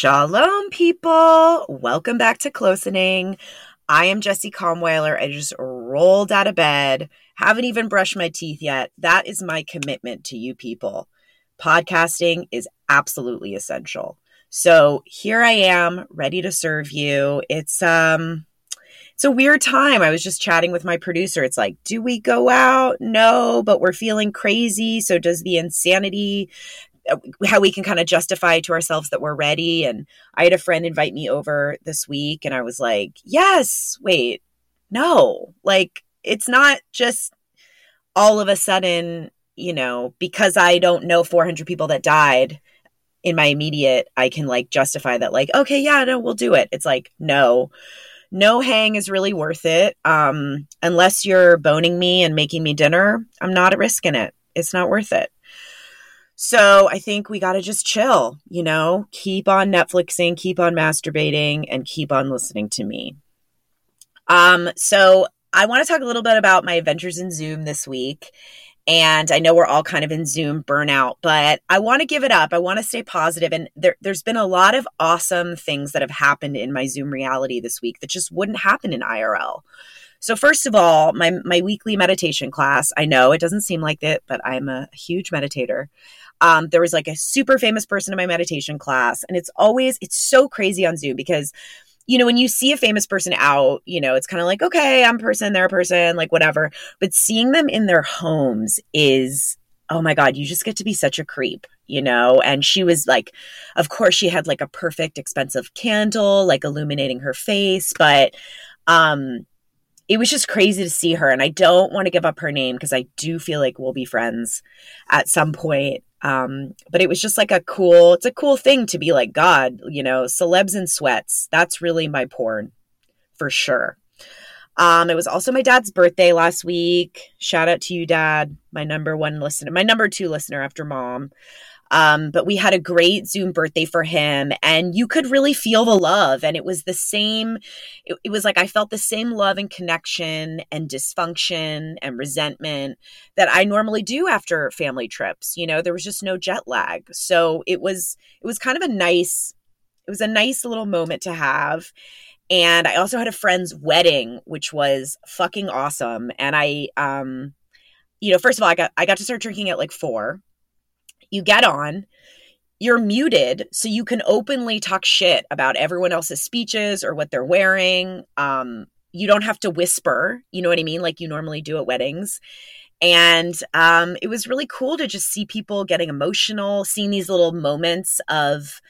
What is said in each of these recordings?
Shalom, people. Welcome back to Closening. I am Jessie Kahnweiler. I just rolled out of bed, haven't even brushed my teeth yet. That is my commitment to you people. Podcasting is absolutely essential. So here I am, ready to serve you. It's um it's a weird time. I was just chatting with my producer. It's like, do we go out? No, but we're feeling crazy. So does the insanity how we can kind of justify to ourselves that we're ready. And I had a friend invite me over this week, and I was like, yes, wait, no, like it's not just all of a sudden, you know, because I don't know 400 people that died in my immediate, I can like justify that, like, okay, yeah, no, we'll do it. It's like, no. No hang is really worth it. Um, unless you're boning me and making me dinner, I'm not risking it. It's not worth it. So I think we got to just chill, you know, keep on Netflixing, keep on masturbating, and keep on listening to me. Um, so I want to talk a little bit about my adventures in Zoom this week. And I know we're all kind of in Zoom burnout, but I want to give it up. I want to stay positive. And there, there's been a lot of awesome things that have happened in my Zoom reality this week that just wouldn't happen in IRL. So first of all, my my weekly meditation class. I know it doesn't seem like it, but I'm a huge meditator um, there was like a super famous person in my meditation class and it's always it's so crazy on zoom because you know when you see a famous person out you know it's kind of like okay i'm a person they're a person like whatever. But seeing them in their homes is oh my god you just get to be such a creep you know? And she was like of course she had like a perfect expensive candle like illuminating her face but um it was just crazy to see her and i don't want to give up her name because i do feel like we'll be friends at some point um, but it was just like a cool, it's a cool thing to be like, God, you know, celebs and sweats. That's really my porn for sure. Um, it was also my dad's birthday last week. Shout out to you, dad, my number one listener, my number two listener after mom. Um, but we had a great Zoom birthday for him, and you could really feel the love. And it was the same, it, it, was like I felt the same love and connection and dysfunction and resentment that I normally do after family trips. You know, there was just no jet lag. So it was, it was kind of a nice, it was a nice little moment to have. And I also had a friend's wedding, which was fucking awesome. And I, um, you know, first of all, I got I got to start drinking at like four you get on, you're muted so you can openly talk shit about everyone else's speeches or what they're wearing. Um, you don't have to whisper, you know what I mean, like you normally do at weddings. And um, it was really cool to just see people getting emotional, seeing these little moments of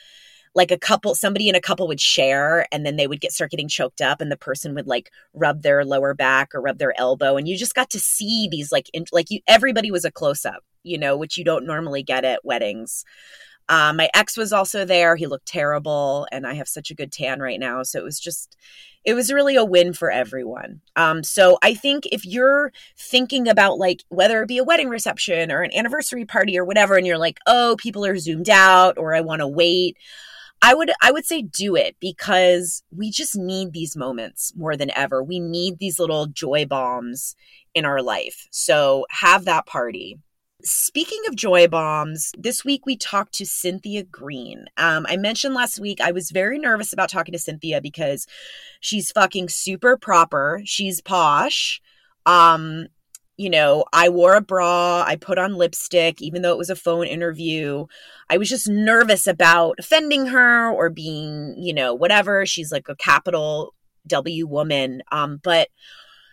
like a couple somebody in a couple would share and then they would get start getting choked up and the person would like rub their lower back or rub their elbow and you just got to see these like in, like you everybody was a close up you know, which you don't normally get at weddings. Um, my ex was also there. He looked terrible, and I have such a good tan right now. So it was just, it was really a win for everyone. Um, so I think if you're thinking about like whether it be a wedding reception or an anniversary party or whatever, and you're like, oh, people are zoomed out, or I want to wait. I would I would say do it because we just need these moments more than ever. We need these little joy bombs in our life. So have that party. Speaking of joy bombs, this week we talked to Cynthia Green. Um, I mentioned last week I was very nervous about talking to Cynthia because she's fucking super proper. She's posh. Um, you know, I wore a bra, I put on lipstick, even though it was a phone interview. I was just nervous about offending her or being, you know, whatever. She's like a capital W woman. Um, but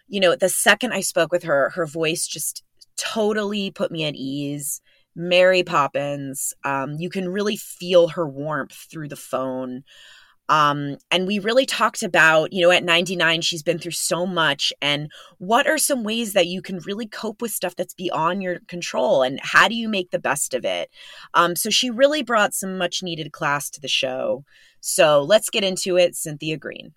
you know, the second I spoke with her, her voice just totally put me at ease. Mary Poppins. Um, you can really feel her warmth through the phone. Um, and we really talked about, you know, at 99, she's been through so much. And what are some ways that you can really cope with stuff that's beyond your control? And how do you make the best of it? Um, so she really brought some much needed class to the show. So let's get into it. Cynthia Green.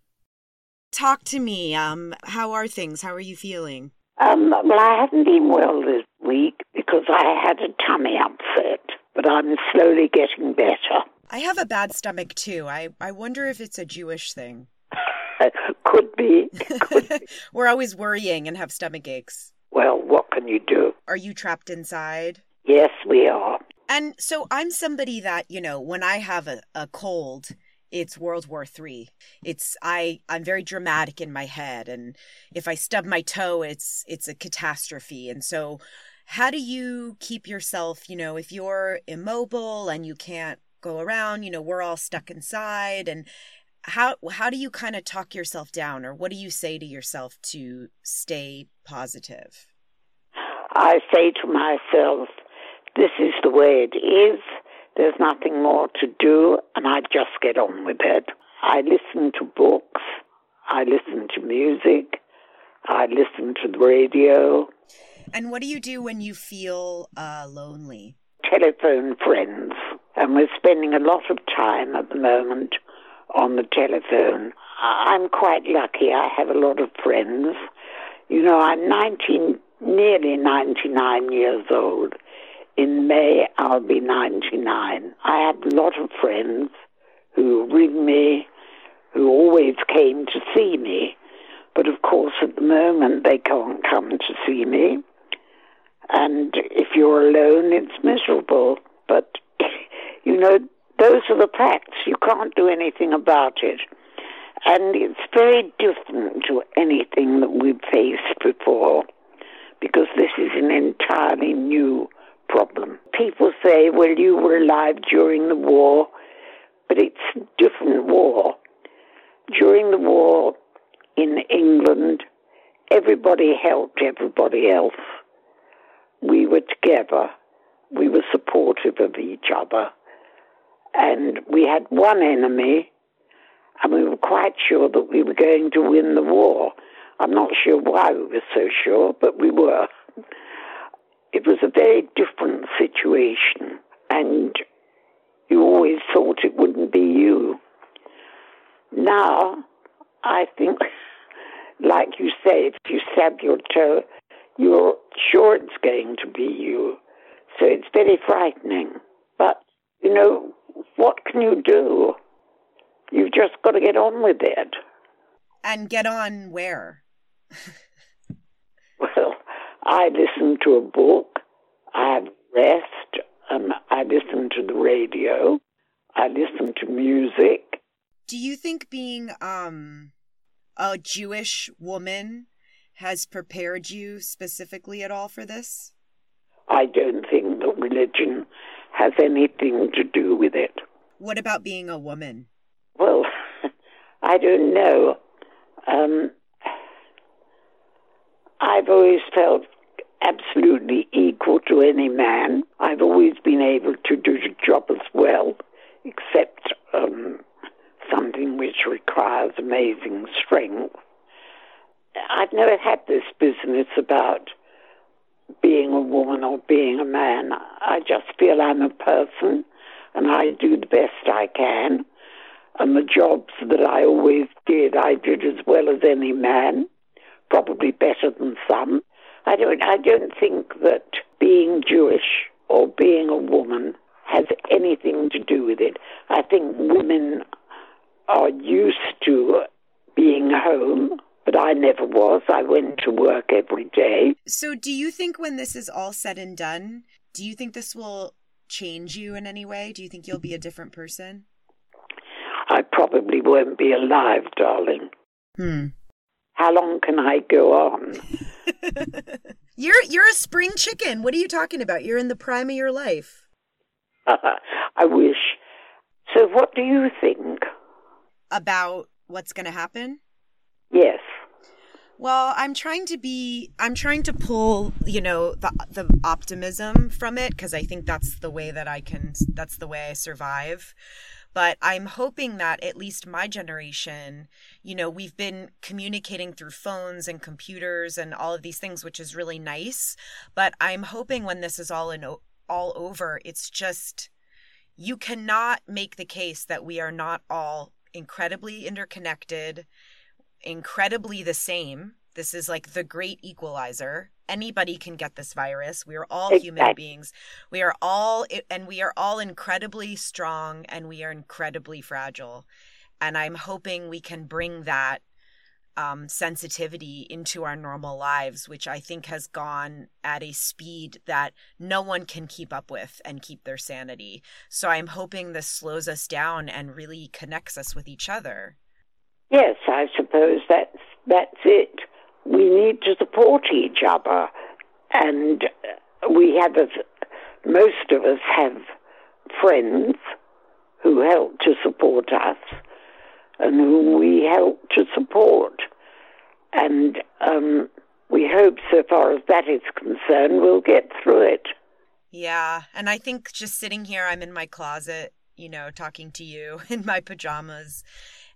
Talk to me. Um, how are things? How are you feeling? Um, well, I haven't been well this week because I had a tummy upset, but I'm slowly getting better. I have a bad stomach too. I, I wonder if it's a Jewish thing. Could be. Could be. We're always worrying and have stomach aches. Well, what can you do? Are you trapped inside? Yes, we are. And so I'm somebody that, you know, when I have a, a cold, it's World War Three. It's I I'm very dramatic in my head, and if I stub my toe, it's it's a catastrophe. And so, how do you keep yourself? You know, if you're immobile and you can't go around, you know, we're all stuck inside, and how how do you kind of talk yourself down, or what do you say to yourself to stay positive? I say to myself, this is the way it is there's nothing more to do, and I just get on with it. I listen to books, I listen to music, I listen to the radio. And what do you do when you feel uh, lonely? Telephone friends. And we're spending a lot of time at the moment on the telephone. I'm quite lucky. I have a lot of friends. You know, I'm 19, nearly 99 years old. In May, I'll be 99. I have a lot of friends who ring me, who always came to see me. But of course, at the moment, they can't come to see me. And if you're alone, it's miserable. But, you know, those are the facts. You can't do anything about it. And it's very different to anything that we've faced before because this is an entirely new problem. People say, well, you were alive during the war, but it's a different war. During the war in England, everybody helped everybody else. We were together. We were supportive of each other. And we had one enemy, and we were quite sure that we were going to win the war. I'm not sure why we were so sure, but we were it was a very different situation, and you always thought it wouldn't be you. Now, I think, like you say, if you stab your toe, you're sure it's going to be you. So it's very frightening. But, you know, what can you do? You've just got to get on with it. And get on where? I listen to a book, I have rest, um, I listen to the radio, I listen to music. Do you think being um, a Jewish woman has prepared you specifically at all for this? I don't think that religion has anything to do with it. What about being a woman? Well, I don't know. Um, I've always felt absolutely equal to any man. I've always been able to do the job as well, except um, something which requires amazing strength. I've never had this business about being a woman or being a man. I just feel I'm a person and I do the best I can. And the jobs that I always did, I did as well as any man probably better than some. I don't, I don't think that being Jewish or being a woman has anything to do with it. I think women are used to being home, but I never was. I went to work every day. So, do you think when this is all said and done, do you think this will change you in any way? Do you think you'll be a different person? I probably won't be alive, darling. Hmm. How long can I go on? you're you're a spring chicken. What are you talking about? You're in the prime of your life. I wish. So what do you think? About what's going to happen? Yes. Well, I'm trying to be I'm trying to pull, you know, the the optimism from it because I think that's the way that I can that's the way I survive. But I'm hoping that at least my generation, you know, we've been communicating through phones and computers and all of these things, which is really nice. But I'm hoping when this is all in all over, it's just you cannot make the case that we are not all incredibly interconnected, incredibly the same. This is like the great equalizer anybody can get this virus. We are all exactly. human beings. We are all, and we are all incredibly strong and we are incredibly fragile. And I'm hoping we can bring that um, sensitivity into our normal lives, which I think has gone at a speed that no one can keep up with and keep their sanity. So I'm hoping this slows us down and really connects us with each other. Yes, I suppose that's that's it. We need to support each other, and we have, a, most of us have friends who help to support us and whom we help to support. And um, we hope, so far as that is concerned, we'll get through it. Yeah. And I think just sitting here, I'm in my closet, you know, talking to you in my pajamas.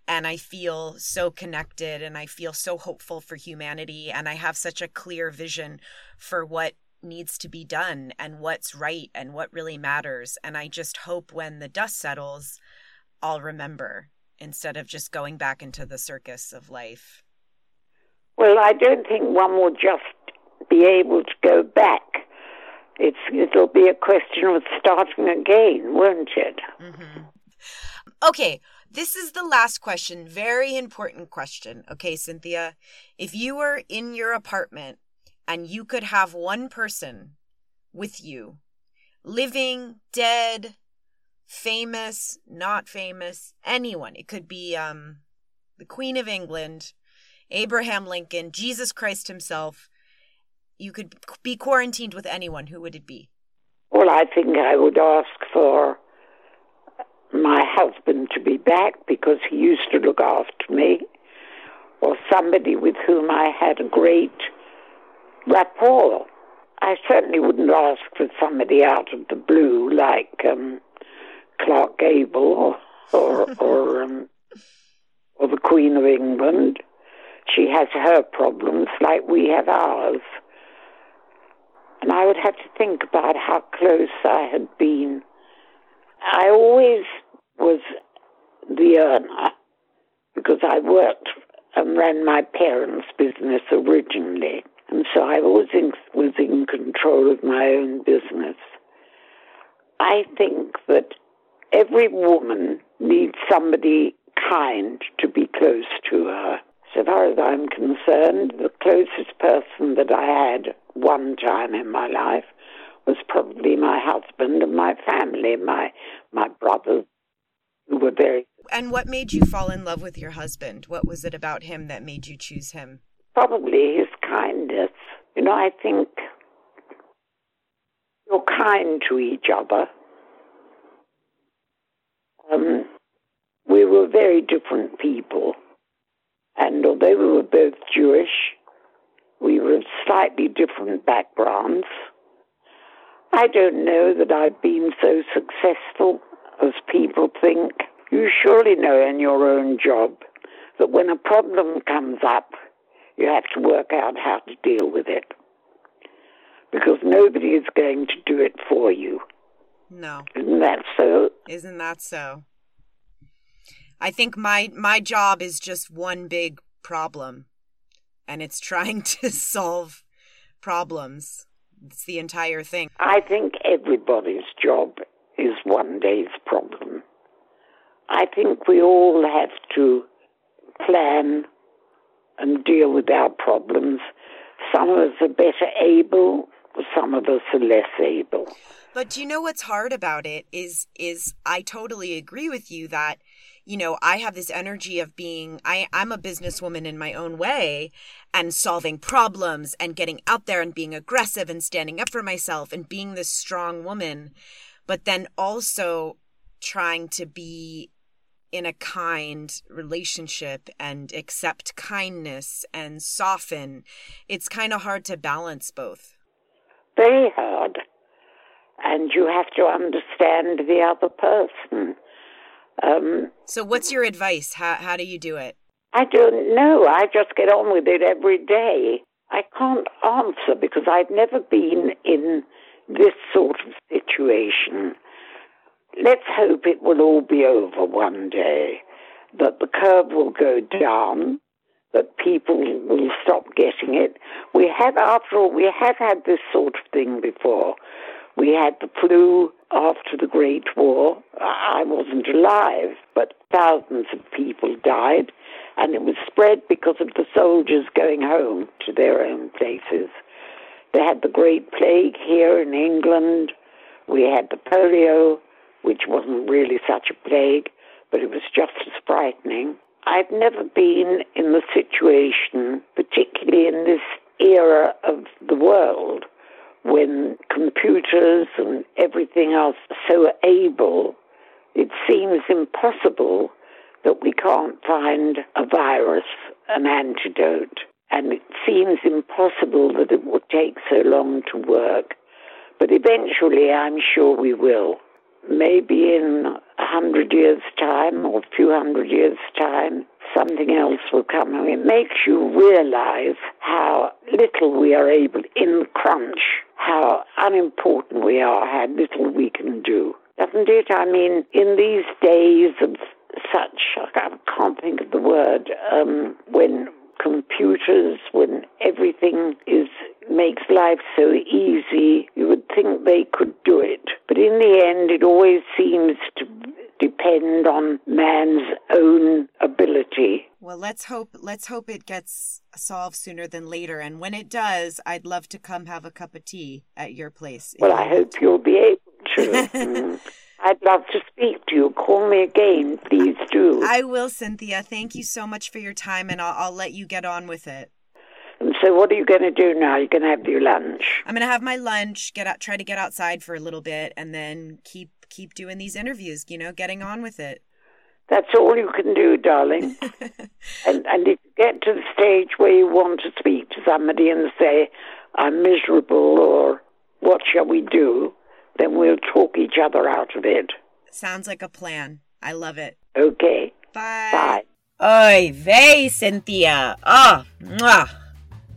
And I feel so connected and I feel so hopeful for humanity. And I have such a clear vision for what needs to be done and what's right and what really matters. And I just hope when the dust settles, I'll remember instead of just going back into the circus of life. Well, I don't think one will just be able to go back. It's it'll be a question of starting again, won't it? Mm-hmm. Okay, this is the last question. Very important question. Okay, Cynthia, if you were in your apartment and you could have one person with you, living, dead, famous, not famous, anyone. It could be um, the Queen of England, Abraham Lincoln, Jesus Christ himself. You could be quarantined with anyone. Who would it be? Well, I think I would ask for my husband to be back because he used to look after me, or somebody with whom I had a great rapport. I certainly wouldn't ask for somebody out of the blue like um, Clark Gable or or um, or the Queen of England. She has her problems like we have ours. And I would have to think about how close I had been. I always was the earner because I worked and ran my parents' business originally. And so I always was in control of my own business. I think that every woman needs somebody kind to be close to her. So far as I'm concerned, the closest person that I had one time in my life was probably my husband and my family, my my brothers, were very. And what made you fall in love with your husband? What was it about him that made you choose him? Probably his kindness. You know, I think you're kind to each other um, we were very different people. And although we were both Jewish, we were of slightly different backgrounds. I don't know that I've been so successful as people think. You surely know in your own job that when a problem comes up, you have to work out how to deal with it. Because nobody is going to do it for you. No. Isn't that so? Isn't that so? I think my my job is just one big problem and it's trying to solve problems. It's the entire thing. I think everybody's job is one day's problem. I think we all have to plan and deal with our problems. Some of us are better able, some of us are less able. But do you know what's hard about it is is I totally agree with you that you know I have this energy of being I I'm a businesswoman in my own way and solving problems and getting out there and being aggressive and standing up for myself and being this strong woman but then also trying to be in a kind relationship and accept kindness and soften it's kind of hard to balance both very hard and you have to understand the other person. Um, so, what's your advice? How, how do you do it? I don't know. I just get on with it every day. I can't answer because I've never been in this sort of situation. Let's hope it will all be over one day, that the curve will go down, that people will stop getting it. We have, after all, we have had this sort of thing before. We had the flu after the Great War. I wasn't alive, but thousands of people died. and it was spread because of the soldiers going home to their own places. They had the Great Plague here in England. We had the polio, which wasn't really such a plague, but it was just as frightening. I've never been in the situation, particularly in this era of the world, when computers and everything else are so able, it seems impossible that we can't find a virus, an antidote. And it seems impossible that it will take so long to work. But eventually, I'm sure we will. Maybe in a hundred years' time or a few hundred years' time, something else will come. And it makes you realize how little we are able, in the crunch, how unimportant we are, how little we can do. Doesn't it? I mean, in these days of such, I can't think of the word, um, when computers, when everything is makes life so easy, you would think they could do it. But in the end, it always seems to depend on man's own ability. Well, let's hope let's hope it gets solved sooner than later. And when it does, I'd love to come have a cup of tea at your place. Well, I hope you'll be able to. Mm. I'd love to speak to you. Call me again, please do. I will, Cynthia. Thank you so much for your time, and I'll, I'll let you get on with it. And so, what are you going to do now? You're going to have your lunch. I'm going to have my lunch. Get out, try to get outside for a little bit, and then keep keep doing these interviews. You know, getting on with it. That's all you can do, darling. and and if you get to the stage where you want to speak to somebody and say, "I'm miserable," or "What shall we do?" Then we'll talk each other out of it. Sounds like a plan. I love it. Okay. Bye. Bye. Oy vey, Cynthia. Oh, mwah.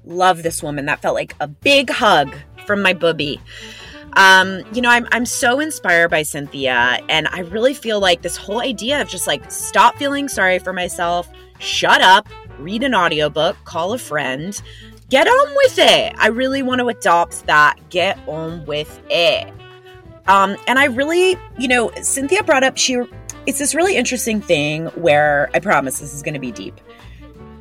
love this woman. That felt like a big hug from my booby. Um, you know, I'm I'm so inspired by Cynthia, and I really feel like this whole idea of just like stop feeling sorry for myself, shut up, read an audiobook, call a friend, get on with it. I really want to adopt that. Get on with it. Um, and I really, you know, Cynthia brought up she it's this really interesting thing where I promise this is going to be deep.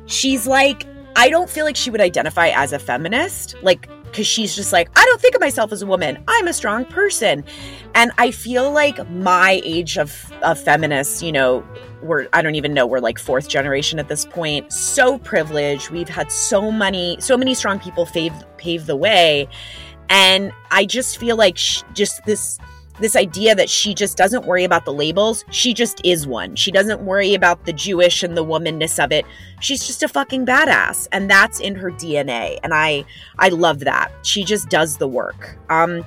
She's like, I don't feel like she would identify as a feminist, like because she's just like, I don't think of myself as a woman. I'm a strong person. And I feel like my age of, of feminists, you know, we're, I don't even know, we're like fourth generation at this point. So privileged. We've had so many, so many strong people pave, pave the way. And I just feel like just this this idea that she just doesn't worry about the labels. She just is one. She doesn't worry about the Jewish and the womanness of it. She's just a fucking badass and that's in her DNA. And I I love that. She just does the work. Um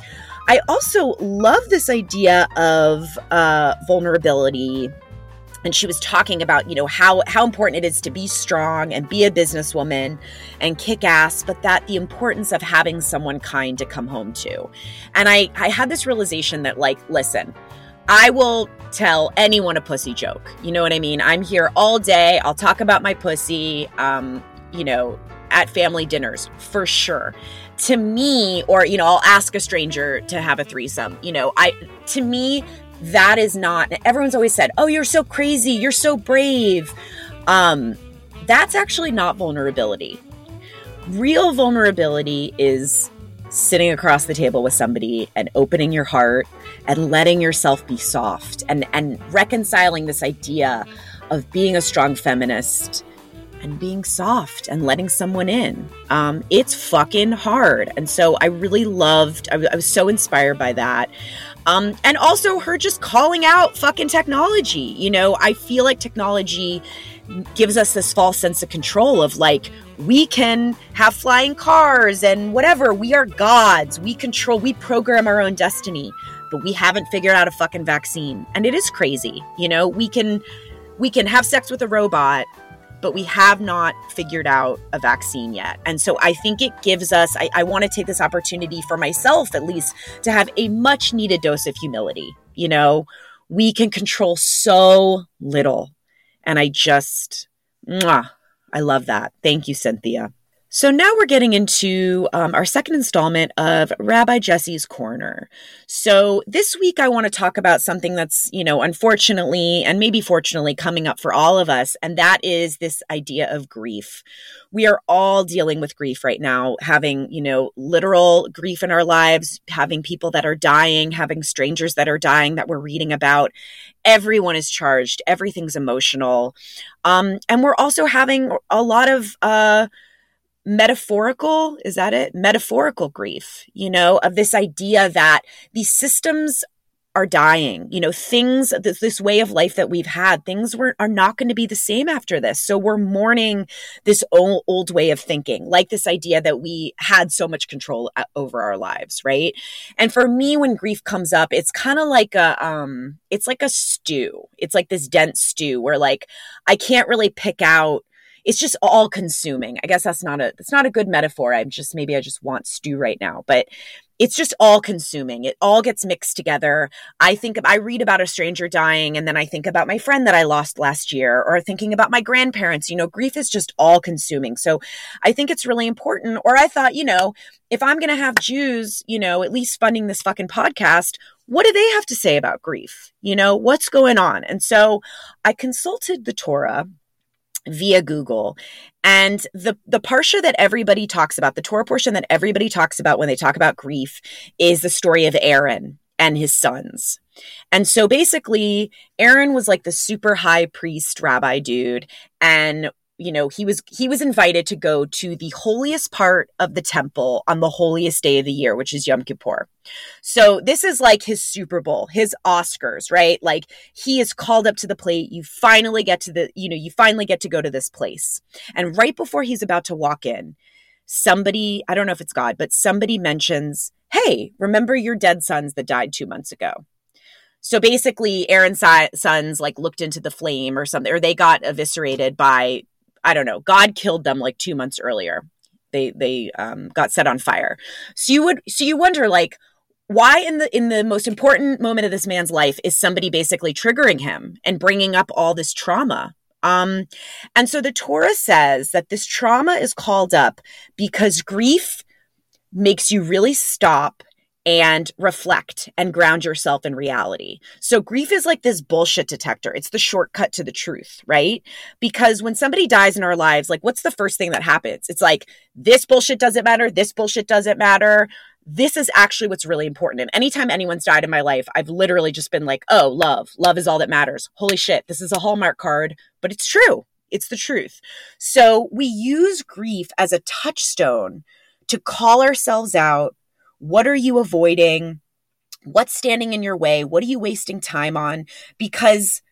I also love this idea of uh vulnerability and she was talking about you know how how important it is to be strong and be a businesswoman and kick ass but that the importance of having someone kind to come home to. And i i had this realization that like listen i will tell anyone a pussy joke. You know what i mean? I'm here all day. I'll talk about my pussy um you know at family dinners for sure. To me or you know i'll ask a stranger to have a threesome. You know i to me that is not everyone's always said oh you're so crazy you're so brave um that's actually not vulnerability real vulnerability is sitting across the table with somebody and opening your heart and letting yourself be soft and and reconciling this idea of being a strong feminist and being soft and letting someone in. Um, it's fucking hard. And so I really loved, I, I was so inspired by that. Um, and also her just calling out fucking technology. You know, I feel like technology gives us this false sense of control of like we can have flying cars and whatever. We are gods. We control we program our own destiny but we haven't figured out a fucking vaccine. And it is crazy you know? We can we can have sex with a robot but we have not figured out a vaccine yet. And so I think it gives us, I, I want to take this opportunity for myself at least to have a much needed dose of humility. You know, we can control so little. And I just, mwah, I love that. Thank you, Cynthia. So now we're getting into um, our second installment of Rabbi Jessie's Corner. So this week I want to talk about something that's, you know, unfortunately and maybe fortunately coming up for all of us, and that is this idea of grief. We are all dealing with grief right now, having, you know, literal grief in our lives, having people that are dying, having strangers that are dying that we're reading about. Everyone is charged, everything's emotional. Um, and we're also having a lot of, uh, metaphorical is that it? Metaphorical grief you know of this idea that these systems are dying you know things this, this way of life that we've had things were, are not going to be the same after this. So we're mourning this old, old way of thinking like this idea that we had so much control uh, over our lives right? And for me when grief comes up it's kind of like a um it's like a stew. It's like this dense stew where like i can't really pick out it's just all consuming. I guess that's not a that's not a good metaphor. I'm just maybe I just want stew right now, but it's just all consuming. It all gets mixed together. I think I read about a stranger dying and then I think about my friend that I lost last year or thinking about my grandparents. You know, grief is just all consuming. So I think it's really important. Or I thought, you know, if I'm going to have Jews, you know, at least funding this fucking podcast, what do they have to say about grief? You know, what's going on? And so I consulted the Torah via Google. And the the parsha that everybody talks about, the Torah portion that everybody talks about when they talk about grief is the story of Aaron and his sons. And so basically, Aaron was like the super high priest rabbi dude and you know he was he was invited to go to the holiest part of the temple on the holiest day of the year which is yom kippur. So this is like his super bowl his oscars right? Like he is called up to the plate. You finally get to the you know you finally get to go to this place. And right before he's about to walk in somebody i don't know if it's god but somebody mentions hey remember your dead sons that died two months ago? So basically, Aaron's sons like looked into the flame or something, or they got eviscerated by I don't know, God killed them like two months earlier. They they um, got set on fire. So you would so you wonder like why in the in the most important moment of this man's life is somebody basically triggering him and bringing up all this trauma um, and so the Torah says that this trauma is called up because grief makes you really stop and reflect and ground yourself in reality. So grief is like this bullshit detector. It's the shortcut to the truth, right? Because when somebody dies in our lives, like what's the first thing that happens? It's like this bullshit doesn't matter, this bullshit doesn't matter. This is actually what's really important. And anytime anyone's died in my life, I've literally just been like, "Oh, love. Love is all that matters." Holy shit, this is a Hallmark card, but it's true. It's the truth. So we use grief as a touchstone to call ourselves out what are you avoiding? What's standing in your way? What are you wasting time on? Because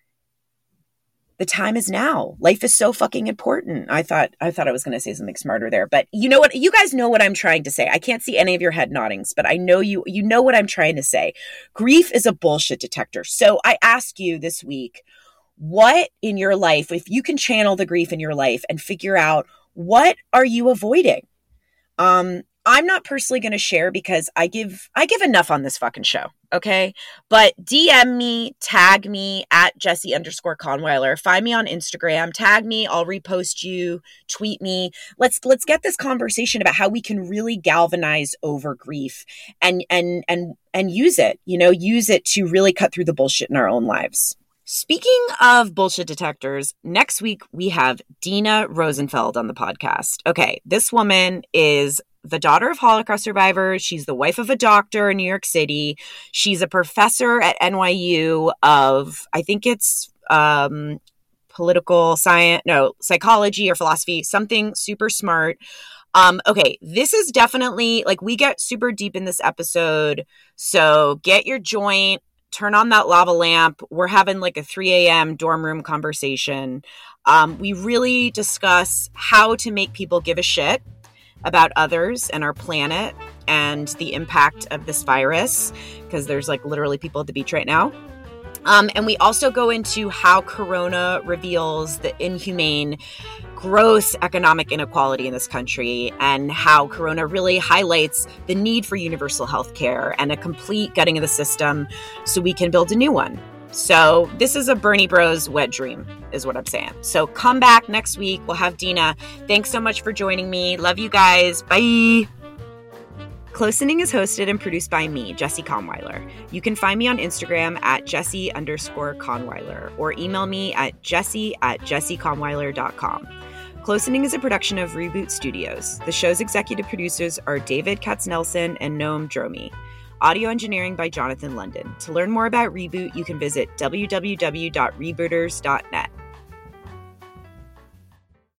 the time is now. Life is so fucking important. I thought I thought I was going to say something smarter there, but you know what? You guys know what I'm trying to say. I can't see any of your head noddings, but I know you you know what I'm trying to say. Grief is a bullshit detector. So I ask you this week, what in your life if you can channel the grief in your life and figure out what are you avoiding? Um I'm not personally going to share because I give I give enough on this fucking show. Okay, but DM me, tag me at Jessie underscore Kahnweiler. Find me on Instagram, tag me. I'll repost you, tweet me. Let's let's get this conversation about how we can really galvanize over grief and and and and use it. You know, use it to really cut through the bullshit in our own lives. Speaking of bullshit detectors, next week we have Dina Rosenfeld on the podcast. Okay, this woman is the daughter of Holocaust survivors. She's the wife of a doctor in New York City. She's a professor at NYU of, I think it's um, political science, no, psychology or philosophy, something super smart. Um, okay, this is definitely like we get super deep in this episode. So get your joint, turn on that lava lamp. We're having like a 3 a.m. dorm room conversation. Um, we really discuss how to make people give a shit about others and our planet and the impact of this virus because there's like literally people at the beach right now. Um, and we also go into how Corona reveals the inhumane, gross economic inequality in this country and how Corona really highlights the need for universal health care and a complete gutting of the system so we can build a new one. So this is a Bernie Bros wet dream, is what I'm saying. So come back next week. We'll have Dina. Thanks so much for joining me. Love you guys. Bye. Closening is hosted and produced by me, Jessie Kahnweiler. You can find me on Instagram at Jessie underscore Kahnweiler or email me at jessie at jessiekahnweiler.com. Closening is a production of Reboot Studios. The show's executive producers are David Katznelson and Noam Dromi. Audio engineering by Jonathan London. To learn more about Reboot, you can visit www.rebooters.net.